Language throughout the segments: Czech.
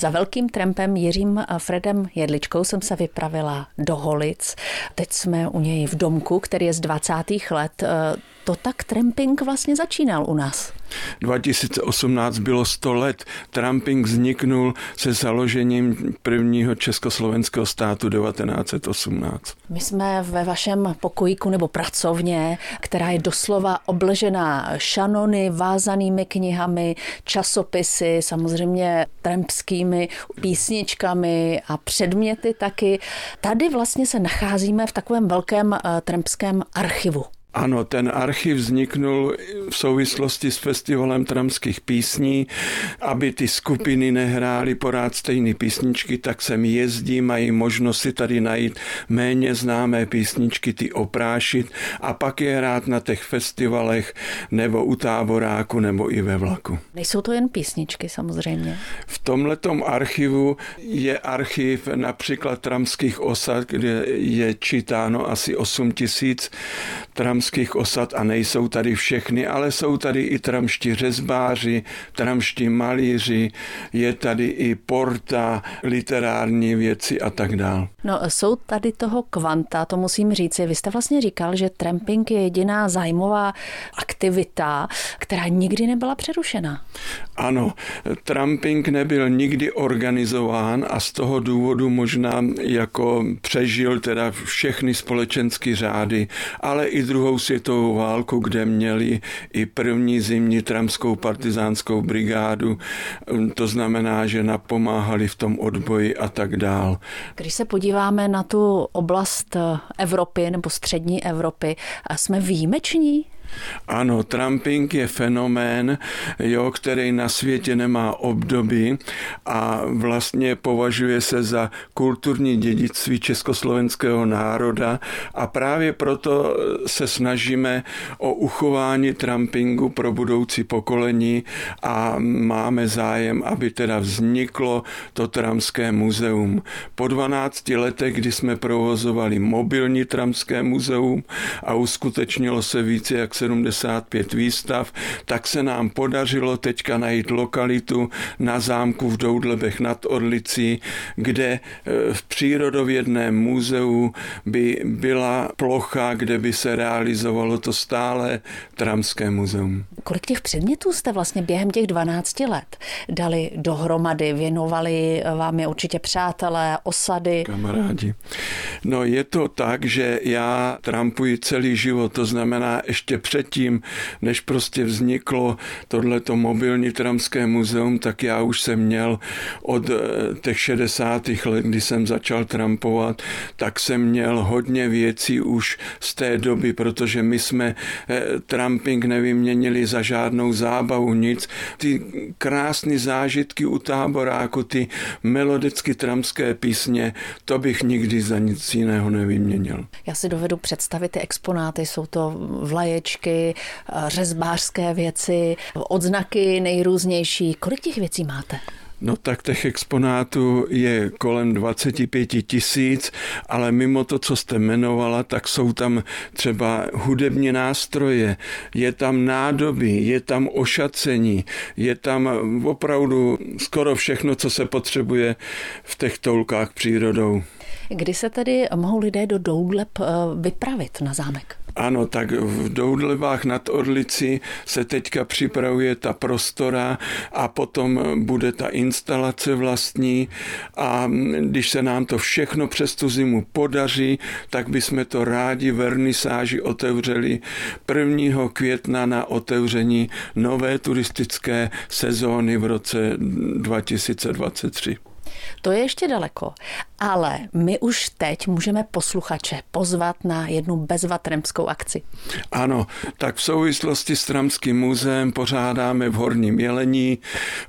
Za velkým trampem Jiřím Fredem Jedličkou jsem se vypravila do Holic. Teď jsme u něj v domku, který je z 20. let. To tak tramping vlastně začínal u nás. 2018 bylo 100 let. Tramping vzniknul se založením prvního československého státu 1918. My jsme ve vašem pokojíku nebo pracovně, která je doslova obležená šanony, vázanými knihami, časopisy, samozřejmě trampskými písničkami a předměty taky. Tady vlastně se nacházíme v takovém velkém eh, trampském archivu. Ano, ten archiv vzniknul v souvislosti s festivalem tramských písní. Aby ty skupiny nehrály porád stejné písničky, tak sem jezdí, mají možnost si tady najít méně známé písničky, ty oprášit a pak je hrát na těch festivalech nebo u táboráku nebo i ve vlaku. Nejsou to jen písničky samozřejmě. V tomhletom archivu je archiv například tramských osad, kde je čítáno asi 8 tisíc tram tramských osad a nejsou tady všechny, ale jsou tady i tramští řezbáři, tramští malíři, je tady i porta, literární věci a tak dál. No jsou tady toho kvanta, to musím říci. Vy jste vlastně říkal, že tramping je jediná zájmová aktivita, která nikdy nebyla přerušena. Ano, tramping nebyl nikdy organizován a z toho důvodu možná jako přežil teda všechny společenské řády, ale i druhou druhou světovou válku, kde měli i první zimní tramskou partizánskou brigádu. To znamená, že napomáhali v tom odboji a tak dál. Když se podíváme na tu oblast Evropy nebo střední Evropy, jsme výjimeční? Ano, tramping je fenomén, jo, který na světě nemá obdoby a vlastně považuje se za kulturní dědictví československého národa a právě proto se snažíme o uchování trampingu pro budoucí pokolení a máme zájem, aby teda vzniklo to tramské muzeum. Po 12 letech, kdy jsme provozovali mobilní tramské muzeum a uskutečnilo se více jak 75 výstav, tak se nám podařilo teďka najít lokalitu na zámku v Doudlebech nad Orlicí, kde e, v přírodovědném muzeu by byla plocha, kde by se realizovalo to stále Tramské muzeum. Kolik těch předmětů jste vlastně během těch 12 let dali dohromady, věnovali vám je určitě přátelé, osady? Kamarádi. No je to tak, že já trampuji celý život, to znamená ještě předtím, než prostě vzniklo tohleto mobilní tramské muzeum, tak já už jsem měl od eh, těch 60. let, kdy jsem začal trampovat, tak jsem měl hodně věcí už z té doby, protože my jsme eh, tramping nevyměnili za žádnou zábavu, nic. Ty krásné zážitky u táboráku, ty melodicky tramské písně, to bych nikdy za nic jiného nevyměnil. Já si dovedu představit ty exponáty, jsou to vlaječky, řezbářské věci, odznaky nejrůznější. Kolik těch věcí máte? No tak těch exponátů je kolem 25 tisíc, ale mimo to, co jste jmenovala, tak jsou tam třeba hudební nástroje, je tam nádoby, je tam ošacení, je tam opravdu skoro všechno, co se potřebuje v těch toulkách přírodou. Kdy se tedy mohou lidé do Doudleb eh, vypravit na zámek? Ano, tak v Doudlevách nad Orlici se teďka připravuje ta prostora a potom bude ta instalace vlastní a když se nám to všechno přes tu zimu podaří, tak bychom to rádi vernisáži otevřeli 1. května na otevření nové turistické sezóny v roce 2023. To je ještě daleko, ale my už teď můžeme posluchače pozvat na jednu bezvatremskou akci. Ano, tak v souvislosti s Tramským muzeem pořádáme v Horním Jelení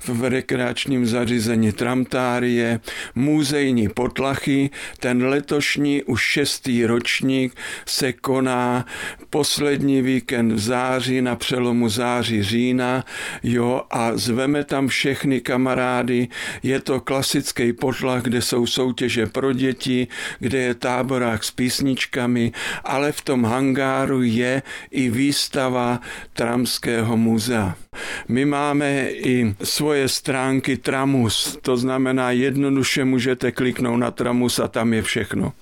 v rekreačním zařízení Tramtárie muzejní potlachy. Ten letošní už šestý ročník se koná poslední víkend v září na přelomu září října, jo, a zveme tam všechny kamarády. Je to klasické dětský podlah, kde jsou soutěže pro děti, kde je táborák s písničkami, ale v tom hangáru je i výstava Tramského muzea. My máme i svoje stránky Tramus, to znamená jednoduše můžete kliknout na Tramus a tam je všechno.